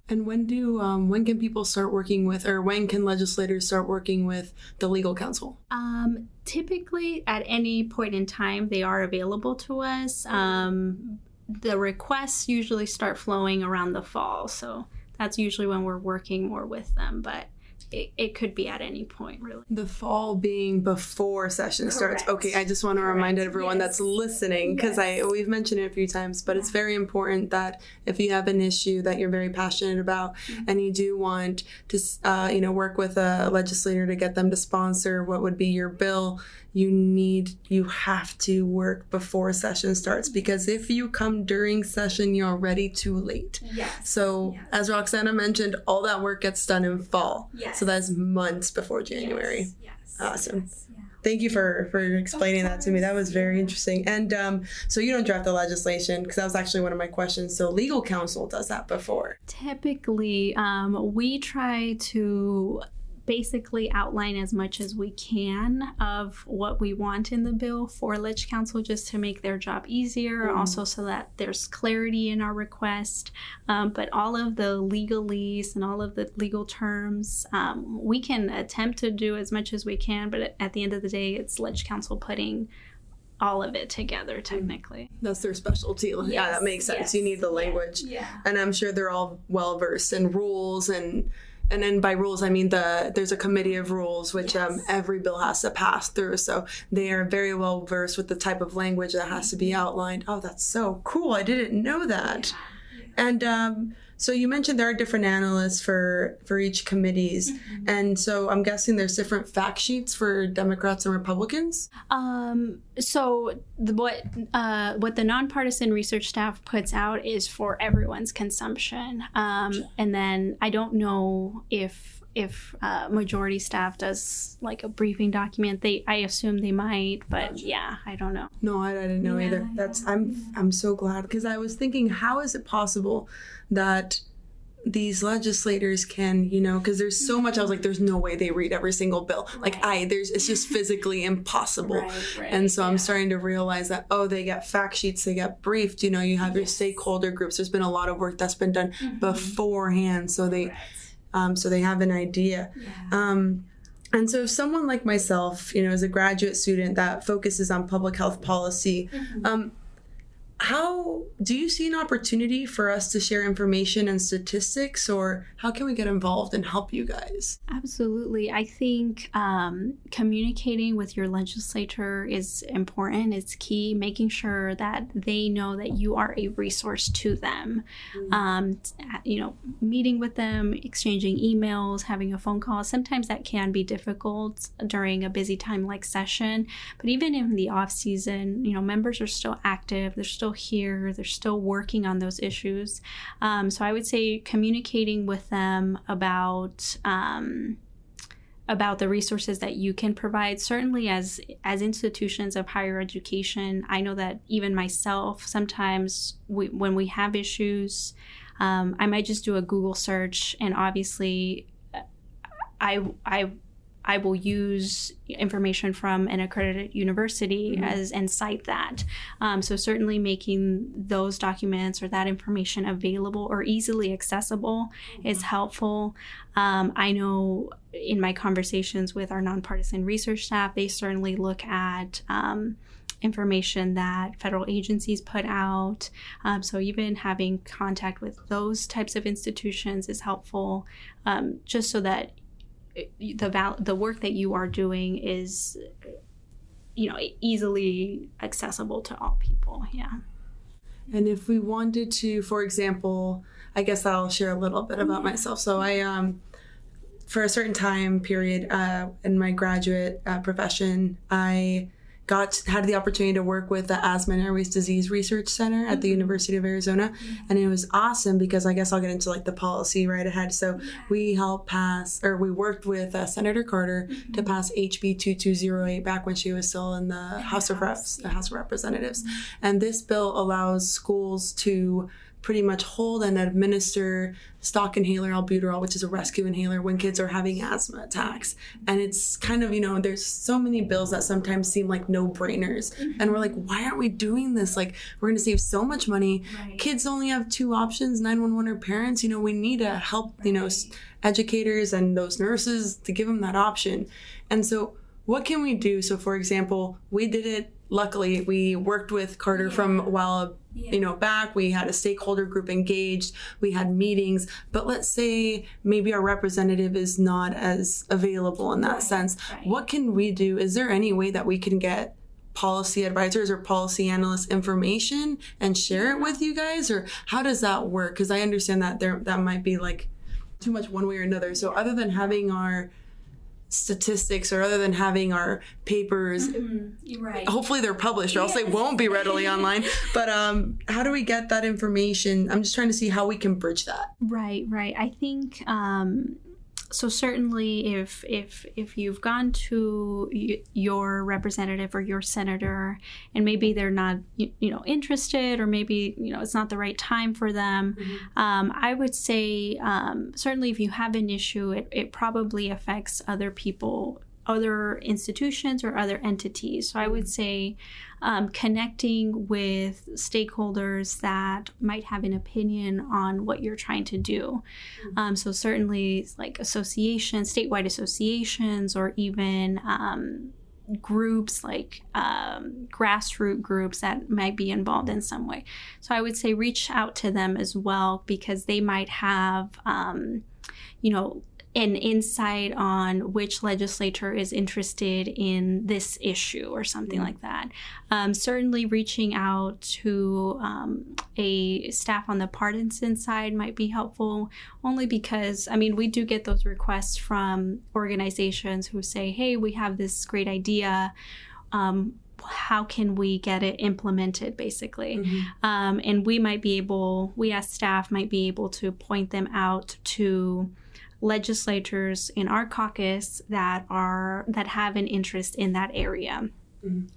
And when do um, when can people start working with or when can legislators start working with the legal counsel Um, typically, at any point in time, they are available to us. Um, the requests usually start flowing around the fall, so that's usually when we're working more with them. But it, it could be at any point, really. The fall being before session starts. Okay, I just want to remind Correct. everyone that's listening because I we've mentioned it a few times, but it's very important that if you have an issue that you're very passionate about Mm-hmm. and you do want to, uh, you know, work with a legislator to get them to sponsor what would be your bill, you need you have to work before session starts because if you come during session, you're already too late. Yes. So, as Roxana mentioned, all that work gets done in fall. Yes. So that's months before January. Yes. Awesome. yes, yeah. Thank you for for explaining that to me. That was very interesting. And um, so you don't draft the legislation because that was actually one of my questions. So legal counsel does that before. Typically, um, we try to basically outline as much as we can of what we want in the bill for Ledge Council just to make their job easier, also so that there's clarity in our request. Um, but all of the legalese and all of the legal terms, um, we can attempt to do as much as we can, but at the end of the day, it's Ledge Council putting all of it together technically. That's their specialty. yeah, that makes sense. yes, You need the yeah, language. yeah. And I'm sure they're all well versed in rules and and then by rules I mean the there's a committee of rules which um, every bill has to pass through. So they are very well versed with the type of language that has to be outlined. Oh, that's so cool. I didn't know that. And um, so you mentioned there are different analysts for for each committees, and so I'm guessing there's different fact sheets for Democrats and Republicans. Um, so the, what uh, what the nonpartisan research staff puts out is for everyone's consumption, um, and then I don't know if if uh, majority staff does like a briefing document, they I assume they might, but yeah, I don't know. No, I, I didn't know Yeah, either. That's I'm I'm so glad because I was thinking, how is it possible that these legislators can, you know, because there's so much. I was like, there's no way they read every single bill. Like I, there's it's just physically impossible. Right, right, and so I'm starting to realize that oh, they get fact sheets, they get briefed. You know, you have your stakeholder groups. There's been a lot of work that's been done Mm-hmm. beforehand, so they, um, so they have an idea. Um, and so, if someone like myself, you know, is a graduate student that focuses on public health policy, um, how do you see an opportunity for us to share information and statistics, or how can we get involved and help you guys? Absolutely. I think um, communicating with your legislator is important. It's key, making sure that they know that you are a resource to them. Um, you know, meeting with them, exchanging emails, having a phone call. Sometimes that can be difficult during a busy time like session. But even in the off season, you know, members are still active. They're still here. They're still working on those issues. Um, so I would say communicating with them about. Um, about the resources that you can provide certainly as as institutions of higher education i know that even myself sometimes we, when we have issues um, i might just do a google search and obviously uh, i i I will use information from an accredited university as and cite that. Um, so certainly making those documents or that information available or easily accessible is helpful. Um, I know in my conversations with our nonpartisan research staff, they certainly look at. Um, information that federal agencies put out. Um, so, even having contact with those types of institutions is helpful, um, just so that the val- the work that you are doing is you know easily accessible to all people yeah And if we wanted to, for example, I guess I'll share a little bit about myself. So I, um, for a certain time period uh, in my graduate uh, profession, I got had the opportunity to work with the Asthma and Airways Disease Research Center at the University of Arizona, and it was awesome because I guess I'll get into like the policy right ahead. So we helped pass, or we worked with uh, Senator Carter to pass HB 2208 back when she was still in the House of Reps, the House of Representatives, and this bill allows schools to pretty much hold and administer stock inhaler albuterol, which is a rescue inhaler when kids are having asthma attacks. And it's kind of, you know, there's so many bills that sometimes seem like no brainers. Mm-hmm. And we're like, why aren't we doing this? Like, we're going to save so much money. Kids only have two options 911 or parents. You know, we need to help, you know, educators and those nurses to give them that option. And so, what can we do? So, for example, we did it. Luckily, we worked with Carter from a while, you know, back. We had a stakeholder group engaged. We had meetings. But let's say maybe our representative is not as available in that sense. What can we do? Is there any way that we can get policy advisors or policy analysts information and share it with you guys, or how does that work? Because I understand that there that might be like too much one way or another. So other than having our statistics or other than having our papers right. hopefully they're published or else they won't be readily [laughs] online. But um how do we get that information? I'm just trying to see how we can bridge that. Right, right. I think um, so. Certainly, if if if you've gone to y- your representative or your senator, and maybe they're not you, you know interested, or maybe you know it's not the right time for them, um, I would say um, certainly if you have an issue, it, it probably affects other people other institutions or other entities. So I would say um, connecting with stakeholders that might have an opinion on what you're trying to do. Um, so certainly like associations, statewide associations, or even um, groups like um, grassroots groups that might be involved in some way. So I would say reach out to them as well because they might have, um, you know, an insight on which legislator is interested in this issue or something like that. Um, certainly, reaching out to um, a staff on the partisan side might be helpful, only because, I mean, we do get those requests from organizations who say, hey, we have this great idea. Um, how can we get it implemented basically um, and we might be able we as staff might be able to point them out to legislators in our caucus that are that have an interest in that area.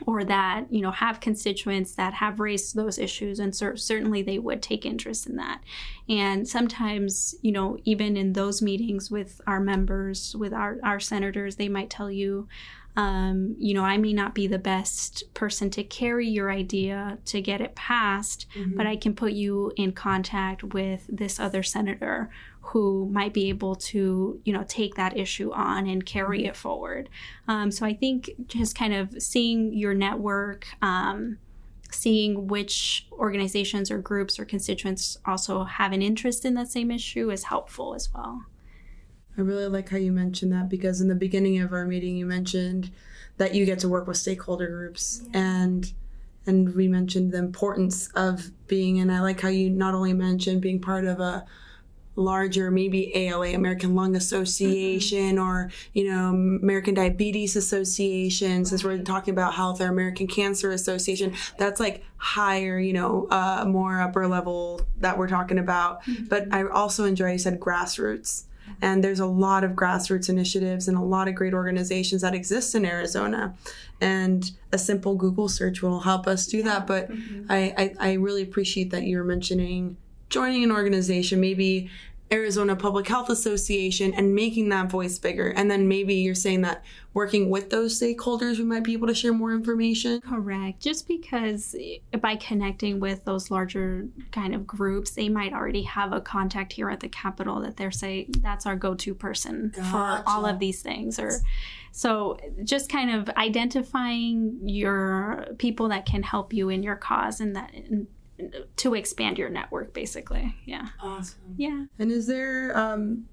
Or that you know have constituents that have raised those issues and cer- certainly they would take interest in that. And sometimes you know even in those meetings with our members with our, our senators they might tell you um, you know i may not be the best person to carry your idea to get it passed but i can put you in contact with this other senator who might be able to you know take that issue on and carry it forward. Um, so i think just kind of seeing your network um, seeing which organizations or groups or constituents also have an interest in that same issue is helpful as well. I really like how you mentioned that because in the beginning of our meeting you mentioned that you get to work with stakeholder groups and and we mentioned the importance of being and I like how you not only mentioned being part of a larger maybe ALA American Lung Association mm-hmm. or you know American Diabetes Association since we're talking about health or American Cancer Association that's like higher you know uh, more upper level that we're talking about. Mm-hmm. But I also enjoy you said grassroots. And there's a lot of grassroots initiatives and a lot of great organizations that exist in Arizona. And a simple Google search will help us do that. But mm-hmm. I, I, I really appreciate that you're mentioning joining an organization, maybe Arizona Public Health Association, and making that voice bigger. And then maybe you're saying that working with those stakeholders, we might be able to share more information. Correct. Just because by connecting with those larger kind of groups, they might already have a contact here at the Capitol that they're saying that's our go-to person for all of these things. Or so just kind of identifying your people that can help you in your cause and that to expand your network basically. Yeah. Awesome. Yeah. And is there um,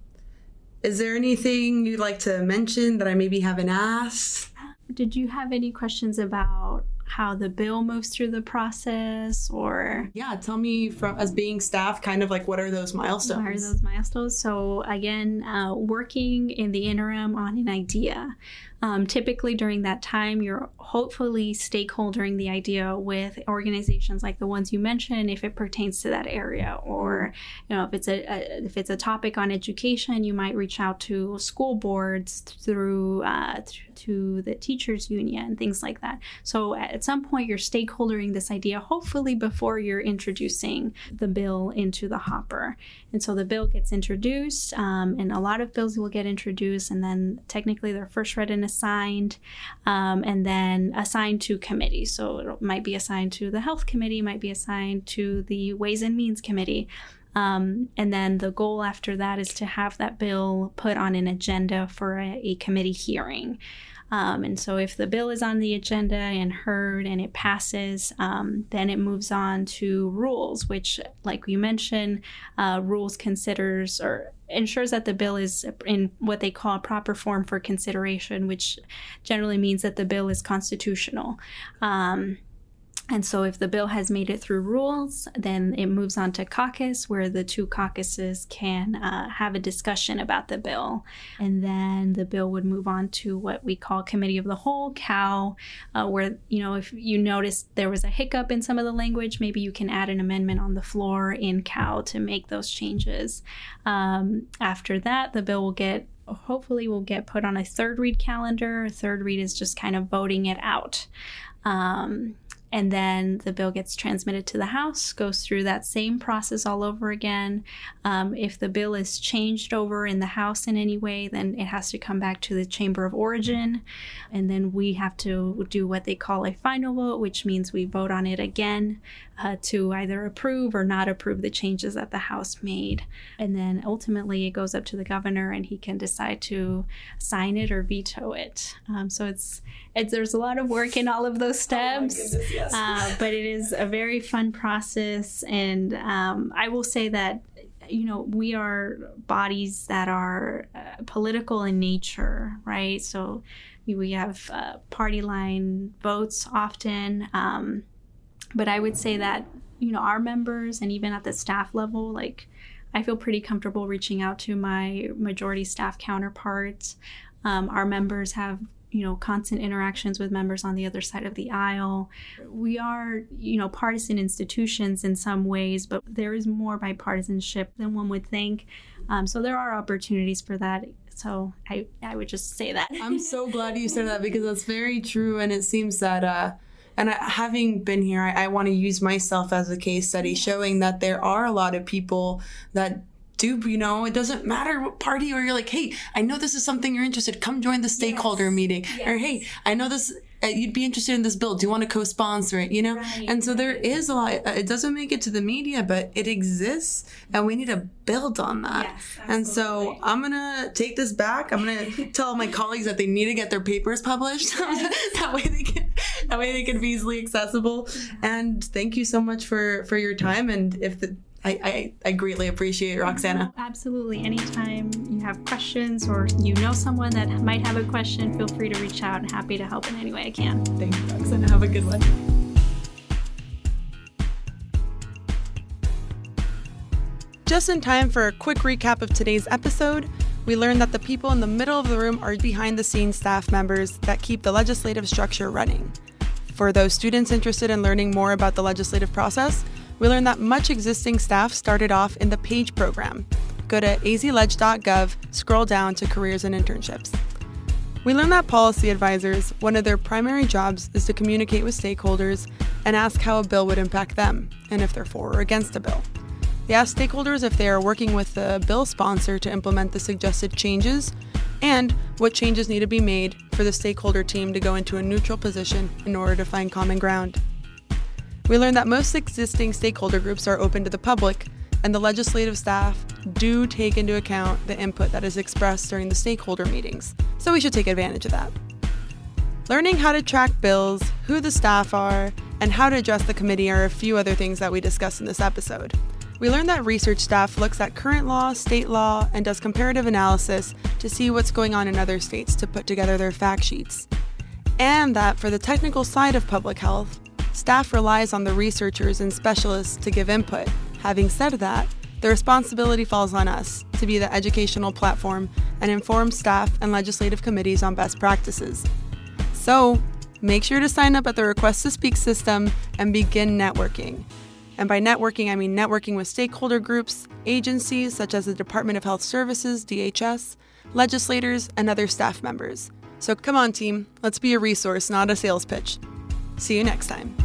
is there anything you'd like to mention that I maybe haven't asked? Did you have any questions about how the bill moves through the process or Yeah, tell me from as being staff, kind of like what are those milestones? what are those milestones? So again, uh, working in the interim on an idea. Um, typically during that time, you're hopefully stakeholdering the idea with organizations like the ones you mentioned, if it pertains to that area, or you know if it's a, a if it's a topic on education, you might reach out to school boards through uh, th- to the teachers union, things like that. So at some point, you're stakeholdering this idea, hopefully before you're introducing the bill into the hopper. And so the bill gets introduced, um, and a lot of bills will get introduced, and then technically they're first read and assigned, um, and then assigned to committees. So it might be assigned to the health committee, might be assigned to the ways and means committee. Um, and then the goal after that is to have that bill put on an agenda for a, a committee hearing. Um, and so, if the bill is on the agenda and heard and it passes, um, then it moves on to rules, which, like you mentioned, uh, rules considers or ensures that the bill is in what they call proper form for consideration, which generally means that the bill is constitutional. Um, and so, if the bill has made it through rules, then it moves on to caucus, where the two caucuses can uh, have a discussion about the bill. And then the bill would move on to what we call Committee of the Whole, COW, uh, where, you know, if you notice there was a hiccup in some of the language, maybe you can add an amendment on the floor in COW to make those changes. Um, after that, the bill will get hopefully will get put on a third read calendar. Third read is just kind of voting it out. Um, and then the bill gets transmitted to the House, goes through that same process all over again. Um, if the bill is changed over in the House in any way, then it has to come back to the Chamber of Origin. And then we have to do what they call a final vote, which means we vote on it again uh, to either approve or not approve the changes that the House made. And then ultimately it goes up to the governor and he can decide to sign it or veto it. Um, so it's, it's, there's a lot of work in all of those steps. Uh, but it is a very fun process. And um, I will say that you know we are bodies that are uh, political in nature right so we have uh, party line votes often um, but i would say that you know our members and even at the staff level like i feel pretty comfortable reaching out to my majority staff counterparts. Um, our members have you know constant interactions with members on the other side of the aisle. We are you know partisan institutions in some ways but there is more bipartisanship than one would think. Um, so there are opportunities for that. So I, I would just say that. I'm so glad you said that because that's very true and it seems that uh, and having been here i, I want to use myself as a case study showing that there are a lot of people that do you know it doesn't matter what party or you're like hey i know this is something you're interested come join the stakeholder yes. meeting yes. or hey i know this you'd be interested in this bill do you want to co-sponsor it you know? Right, and so there is a lot uh, it doesn't make it to the media but it exists and we need to build on that. Yes, and so i'm gonna take this back. I'm gonna [laughs] tell my colleagues that they need to get their papers published. [laughs] That way they can that way they can be easily accessible. And thank you so much for for your time. And if the I, I, I, greatly appreciate it, Roxana. Mm-hmm. Absolutely. Anytime you have questions or you know someone that might have a question, feel free to reach out. I'm happy to help in any way I can. Thank you, Roxana. Have a good one. Just in time for a quick recap of today's episode, we learned that the people in the middle of the room are behind the scenes staff members that keep the legislative structure running. For those students interested in learning more about the legislative process, we learned that much existing staff started off in the PAGE program. Go to azleg.gov, scroll down to careers and internships. We learned that policy advisors, one of their primary jobs is to communicate with stakeholders and ask how a bill would impact them and if they're for or against a bill. They ask stakeholders if they are working with the bill sponsor to implement the suggested changes and what changes need to be made for the stakeholder team to go into a neutral position in order to find common ground. We learned that most existing stakeholder groups are open to the public, and the legislative staff do take into account the input that is expressed during the stakeholder meetings, so we should take advantage of that. Learning how to track bills, who the staff are, and how to address the committee are a few other things that we discussed in this episode. We learned that research staff looks at current law, state law, and does comparative analysis to see what's going on in other states to put together their fact sheets. And that for the technical side of public health, Staff relies on the researchers and specialists to give input. Having said that, the responsibility falls on us to be the educational platform and inform staff and legislative committees on best practices. So, make sure to sign up at the Request to Speak system and begin networking. And by networking, I mean networking with stakeholder groups, agencies such as the Department of Health Services, DHS, legislators, and other staff members. So come on, team, let's be a resource, not a sales pitch. See you next time.